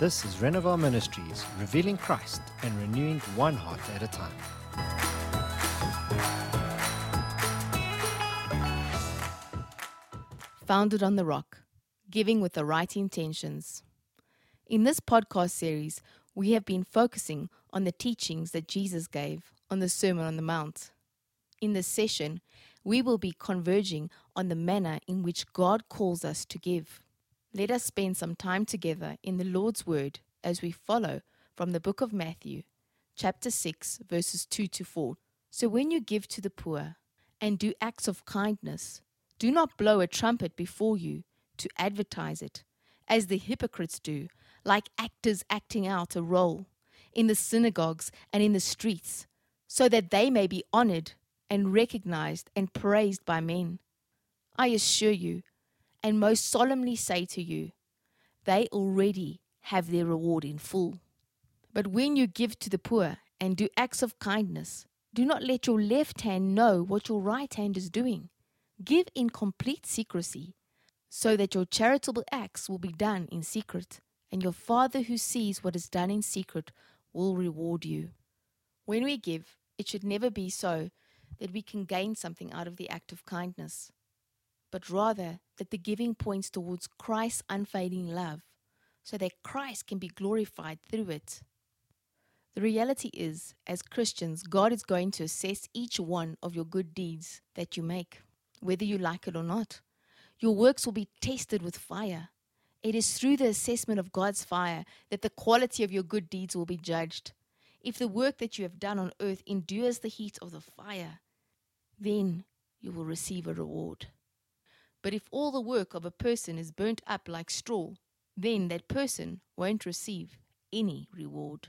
This is Renovar Ministries, revealing Christ and renewing one heart at a time. Founded on the Rock, giving with the right intentions. In this podcast series, we have been focusing on the teachings that Jesus gave on the Sermon on the Mount. In this session, we will be converging on the manner in which God calls us to give. Let us spend some time together in the Lord's Word as we follow from the book of Matthew, chapter 6, verses 2 to 4. So when you give to the poor and do acts of kindness, do not blow a trumpet before you to advertise it, as the hypocrites do, like actors acting out a role in the synagogues and in the streets, so that they may be honored and recognized and praised by men. I assure you, and most solemnly say to you, they already have their reward in full. But when you give to the poor and do acts of kindness, do not let your left hand know what your right hand is doing. Give in complete secrecy, so that your charitable acts will be done in secret, and your Father who sees what is done in secret will reward you. When we give, it should never be so that we can gain something out of the act of kindness, but rather that the giving points towards Christ's unfading love, so that Christ can be glorified through it. The reality is, as Christians, God is going to assess each one of your good deeds that you make, whether you like it or not. Your works will be tested with fire. It is through the assessment of God's fire that the quality of your good deeds will be judged. If the work that you have done on earth endures the heat of the fire, then you will receive a reward. But if all the work of a person is burnt up like straw, then that person won't receive any reward.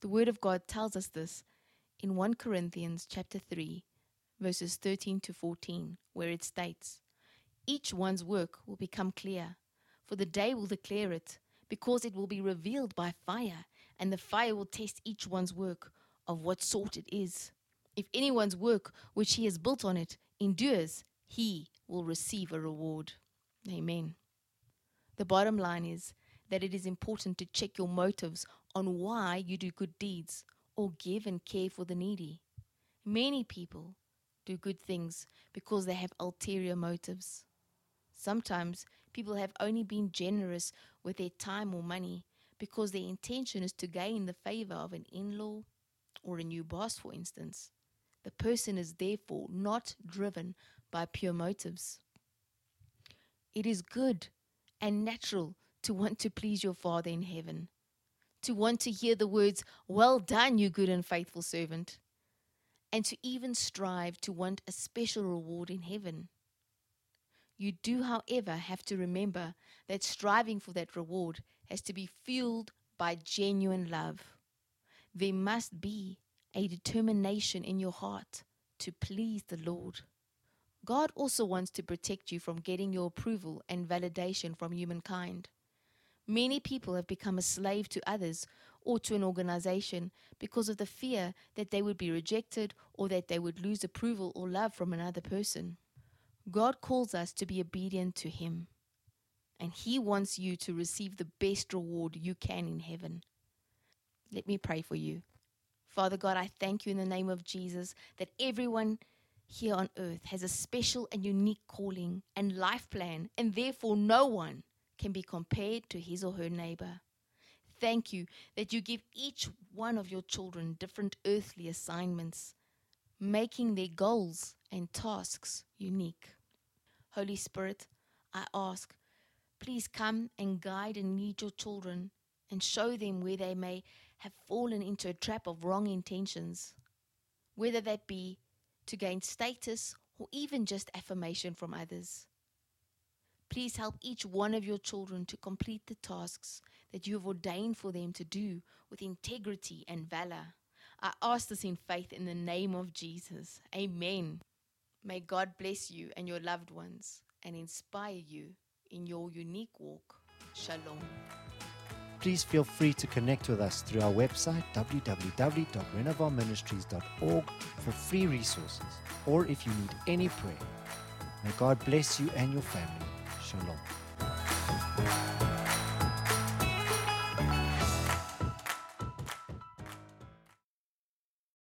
The word of God tells us this in 1 Corinthians chapter 3 verses 13 to 14 where it states each one's work will become clear for the day will declare it because it will be revealed by fire and the fire will test each one's work of what sort it is if anyone's work which he has built on it endures he will receive a reward amen the bottom line is that it is important to check your motives on why you do good deeds or give and care for the needy. Many people do good things because they have ulterior motives. Sometimes people have only been generous with their time or money because their intention is to gain the favor of an in law or a new boss, for instance. The person is therefore not driven by pure motives. It is good and natural to want to please your Father in heaven, to want to hear the words, Well done, you good and faithful servant, and to even strive to want a special reward in heaven. You do, however, have to remember that striving for that reward has to be fueled by genuine love. There must be a determination in your heart to please the Lord. God also wants to protect you from getting your approval and validation from humankind. Many people have become a slave to others or to an organization because of the fear that they would be rejected or that they would lose approval or love from another person. God calls us to be obedient to Him, and He wants you to receive the best reward you can in heaven. Let me pray for you. Father God, I thank you in the name of Jesus that everyone here on earth has a special and unique calling and life plan, and therefore no one can be compared to his or her neighbor. Thank you that you give each one of your children different earthly assignments, making their goals and tasks unique. Holy Spirit, I ask, please come and guide and lead your children and show them where they may have fallen into a trap of wrong intentions, whether that be to gain status or even just affirmation from others. Please help each one of your children to complete the tasks that you have ordained for them to do with integrity and valor. I ask this in faith in the name of Jesus. Amen. May God bless you and your loved ones and inspire you in your unique walk. Shalom. Please feel free to connect with us through our website www.renovarministries.org for free resources or if you need any prayer. May God bless you and your family. Shalom.